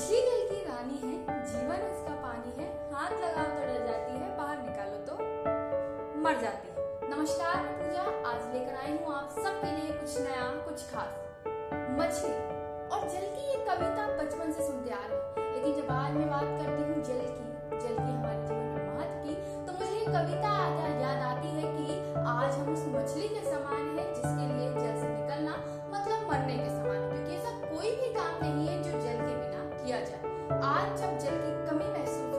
मछली की रानी है, जीवन उसका पानी है, हाथ लगाओ तो डर जाती है, बाहर निकालो तो मर जाती है। नमस्कार पूजा आज लेकर आई हूँ आप सबके लिए कुछ नया, कुछ खास। मछली। और जल की ये कविता बचपन से सुनते आ रहे हैं। लेकिन जब आज मैं बात करती हूँ जल की जल की हमारे जीवन में महत्व की तो मुझे ये कविता आज जब जल की कमी महसूस